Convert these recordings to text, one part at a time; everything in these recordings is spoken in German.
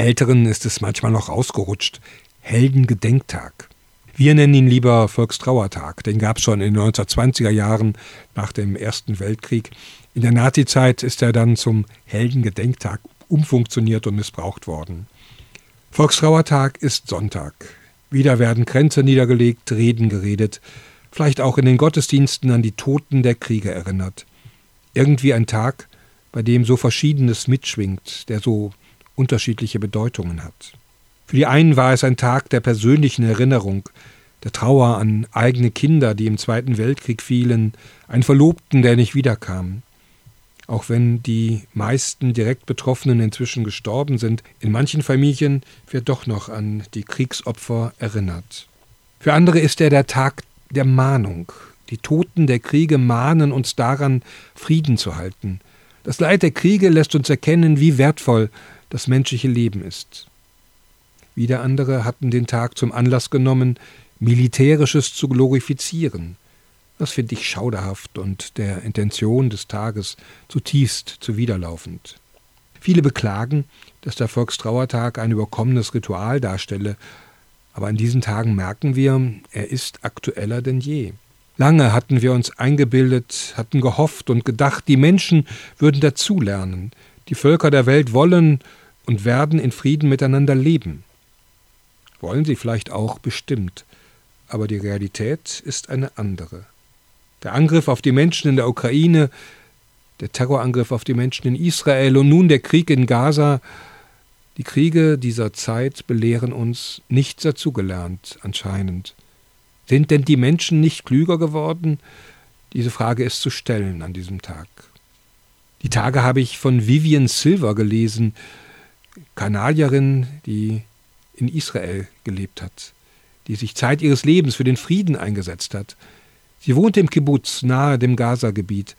Älteren ist es manchmal noch rausgerutscht. Heldengedenktag. Wir nennen ihn lieber Volkstrauertag. Den gab es schon in den 1920er Jahren nach dem Ersten Weltkrieg. In der Nazizeit ist er dann zum Heldengedenktag umfunktioniert und missbraucht worden. Volkstrauertag ist Sonntag. Wieder werden Kränze niedergelegt, Reden geredet, vielleicht auch in den Gottesdiensten an die Toten der Kriege erinnert. Irgendwie ein Tag, bei dem so Verschiedenes mitschwingt, der so unterschiedliche Bedeutungen hat. Für die einen war es ein Tag der persönlichen Erinnerung, der Trauer an eigene Kinder, die im Zweiten Weltkrieg fielen, einen Verlobten, der nicht wiederkam. Auch wenn die meisten direkt Betroffenen inzwischen gestorben sind, in manchen Familien wird doch noch an die Kriegsopfer erinnert. Für andere ist er der Tag der Mahnung. Die Toten der Kriege mahnen uns daran, Frieden zu halten. Das Leid der Kriege lässt uns erkennen, wie wertvoll das menschliche Leben ist. Wieder andere hatten den Tag zum Anlass genommen, Militärisches zu glorifizieren. Das finde ich schauderhaft und der Intention des Tages zutiefst zuwiderlaufend. Viele beklagen, dass der Volkstrauertag ein überkommenes Ritual darstelle, aber an diesen Tagen merken wir, er ist aktueller denn je. Lange hatten wir uns eingebildet, hatten gehofft und gedacht, die Menschen würden dazulernen, die Völker der Welt wollen und werden in Frieden miteinander leben. Wollen sie vielleicht auch bestimmt, aber die Realität ist eine andere. Der Angriff auf die Menschen in der Ukraine, der Terrorangriff auf die Menschen in Israel und nun der Krieg in Gaza, die Kriege dieser Zeit belehren uns nichts dazugelernt, anscheinend. Sind denn die Menschen nicht klüger geworden? Diese Frage ist zu stellen an diesem Tag. Die Tage habe ich von Vivian Silver gelesen, Kanadierin, die in Israel gelebt hat, die sich Zeit ihres Lebens für den Frieden eingesetzt hat. Sie wohnte im Kibbutz nahe dem Gaza-Gebiet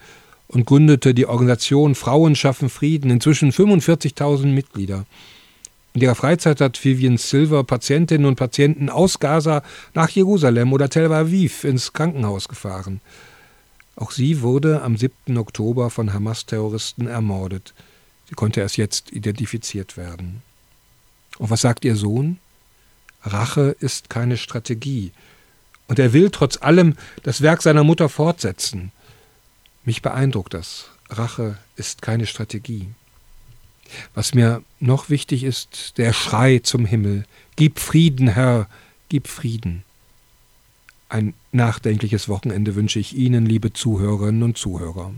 und gründete die Organisation Frauen schaffen Frieden, inzwischen 45.000 Mitglieder. In ihrer Freizeit hat Vivian Silver Patientinnen und Patienten aus Gaza nach Jerusalem oder Tel Aviv ins Krankenhaus gefahren. Auch sie wurde am 7. Oktober von Hamas-Terroristen ermordet. Sie konnte erst jetzt identifiziert werden. Und was sagt ihr Sohn? Rache ist keine Strategie. Und er will trotz allem das Werk seiner Mutter fortsetzen. Mich beeindruckt das. Rache ist keine Strategie. Was mir noch wichtig ist, der Schrei zum Himmel. Gib Frieden, Herr, gib Frieden. Ein nachdenkliches Wochenende wünsche ich Ihnen, liebe Zuhörerinnen und Zuhörer.